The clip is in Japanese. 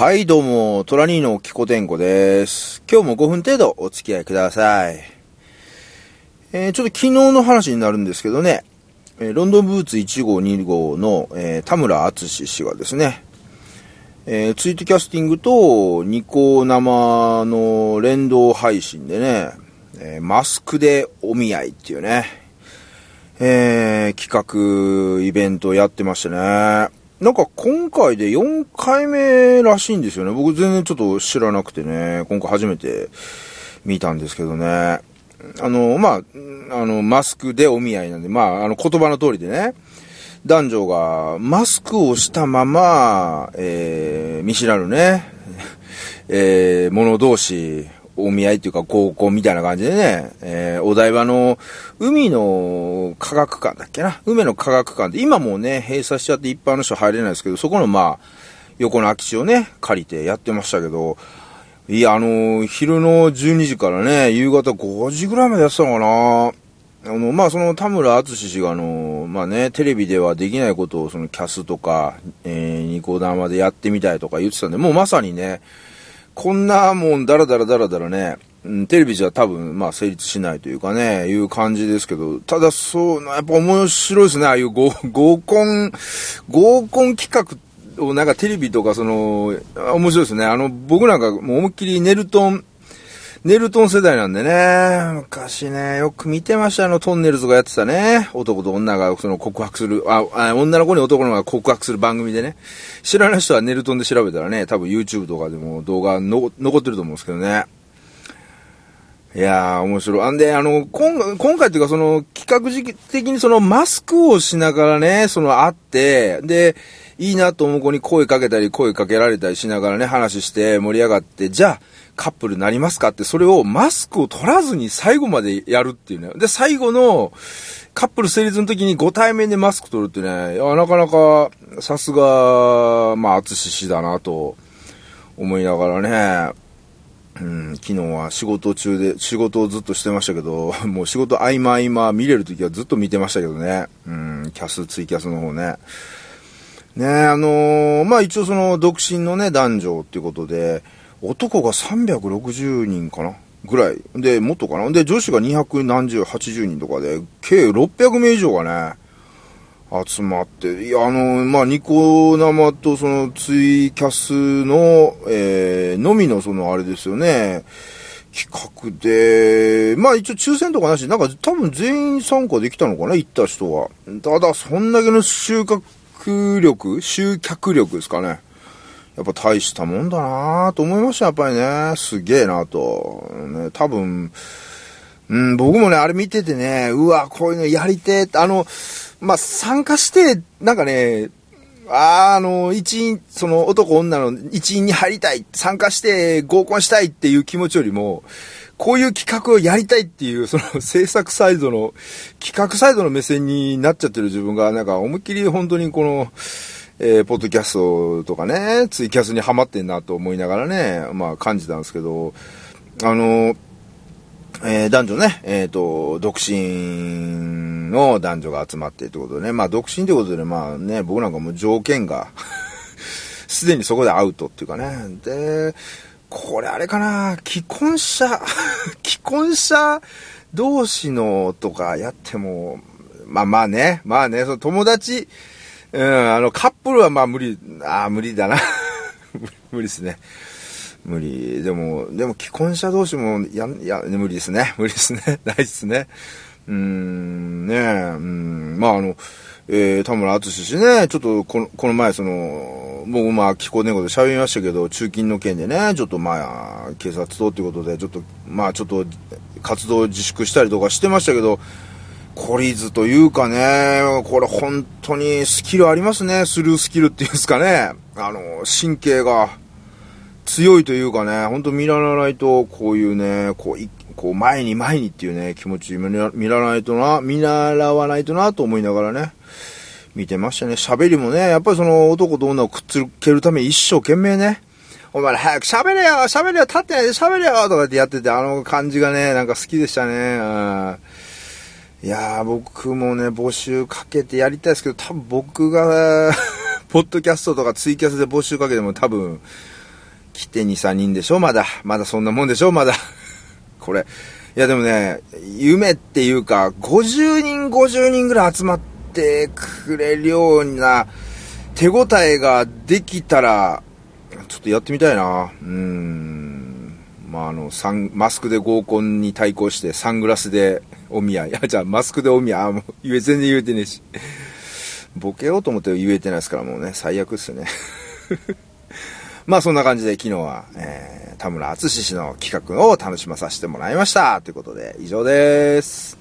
はい、どうも、トラニーのキコテンコです。今日も5分程度お付き合いください。えーちょっと昨日の話になるんですけどね、えロンドンブーツ1号2号の、えー田村敦氏がですね、えーツイートキャスティングとニコ生の連動配信でね、えマスクでお見合いっていうね、えー企画、イベントやってましたね。なんか今回で4回目らしいんですよね。僕全然ちょっと知らなくてね、今回初めて見たんですけどね。あの、まあ、あの、マスクでお見合いなんで、まあ、あの言葉の通りでね、男女がマスクをしたまま、えー見知らぬね、えー、者同士、お見合いっていうか合コンみたいな感じでね、えーお台場の海の科学館だっけな？海の科学館で、今もうね、閉鎖しちゃって一般の人入れないですけど、そこのまあ、横の空き地をね、借りてやってましたけど、いや、あの昼の12時からね、夕方5時ぐらいまでやってたのかな。あの、まあ、その田村敦氏があの、まあね、テレビではできないことをそのキャスとか、えー、ニコ生でやってみたいとか言ってたんで、もうまさにね、こんなもんだらだらだらだらね、うん、テレビじゃ多分、まあ成立しないというかね、いう感じですけど、ただそう、やっぱ面白いですね、ああいう合合コン、合コン企画をなんかテレビとかその、面白いですね。あの、僕なんかもう思いっきりネルトン、ネルトン世代なんでね、昔ね、よく見てました、あの、トンネルズがやってたね。男と女がその告白する、あ、あ女の子に男の子が告白する番組でね。知らない人はネルトンで調べたらね、多分 YouTube とかでも動画の残ってると思うんですけどね。いやー、面白い。あんで、あの、今今回っていうか、その、企画時期的にその、マスクをしながらね、その、会って、で、いいなと思う子に声かけたり、声かけられたりしながらね、話して盛り上がって、じゃあ、カップルなりますかって、それをマスクを取らずに最後までやるっていうね。で、最後の、カップル成立の時にご対面でマスク取るってね、いや、なかなか、さすが、まあ、厚し氏だなと、思いながらね、うん、昨日は仕事中で、仕事をずっとしてましたけど、もう仕事合間合間見れるときはずっと見てましたけどね。うん、キャス、ツイキャスの方ね。ねあのーまあ一応その独身のね、男女っていうことで、男が360人かな？ぐらい。で、もっとかな？で、女子が200何十、80人とかで、計600名以上がね、集まって、いや、あの、まあ、ニコ生とそのツイキャスの、えー、のみのそのあれですよね、企画で、まあ一応抽選とかなし、なんか多分全員参加できたのかな、行った人は。ただ、そんだけの収穫力、集客力ですかね。やっぱ大したもんだなと思いました、やっぱりね。すげえなと。ね、多分、うん、僕もね、あれ見ててね、うわ、こういうのやりてえあの、まあ、参加して、なんかね、ああの、一員、その男女の一員に入りたい、参加して合コンしたいっていう気持ちよりも、こういう企画をやりたいっていう、その制作サイドの、企画サイドの目線になっちゃってる自分が、なんか思いっきり本当にこの、えー、ポッドキャストとかね、ツイキャスにハマってんなと思いながらね、まあ感じたんですけど、あの、えー男女ね、えっ、と、独身の男女が集まってということでね、まあ独身ということで、まあね、僕なんかもう条件が、すでにそこでアウトっていうかね、で、これあれかな、既婚者、既婚者同士のとかやっても、まあまあね、まあね、その友達、うん、あの、カップルはまあ無理、ああ、無理だな。無理ですね。無理。でも、でも既婚者同士も、や、や、無理ですね。無理ですね。ないですね。うーん、ねえ、うん、まああの、えー、田村敦氏ね、ちょっとこの、この前その、僕まあ、気候猫で喋りましたけど、中金の件でね、ちょっとまあ、警察とっていうことで、ちょっと、まあちょっと、活動自粛したりとかしてましたけど、懲りずというかね、これ本当にスキルありますね。スルースキルっていうんですかね。あの、神経が強いというかね、本当見習わないと、こういうね、こう、いこう前に前にっていうね、気持ち見ら見習わないとな、見習わないとなと思いながらね、見てましたね。喋りもね、やっぱりその男と女をくっつけるため一生懸命ね、お前ら早く喋れよ喋れよ立ってないで喋れよとかってやってて、あの感じがね、なんか好きでしたね。うんいやー、僕もね、募集かけてやりたいですけど、多分僕が、ポッドキャストとかツイキャスで募集かけても多分、来て2、3人でしょ？まだ。まだそんなもんでしょ？まだ。これ。いやでもね、夢っていうか、50人、50人ぐらい集まってくれるような手応えができたら、ちょっとやってみたいな。うーん。まあ、あの、サン、マスクで合コンに対抗して、サングラスでお見合い。あ、じゃあ、マスクでお見合い。あ、もう、言え、全然言えてねえし。ボケようと思って言えてないですから、もうね、最悪っすよね。まあそんな感じで昨日は、えー、田村淳氏の企画を楽しまさせてもらいました。ということで、以上です。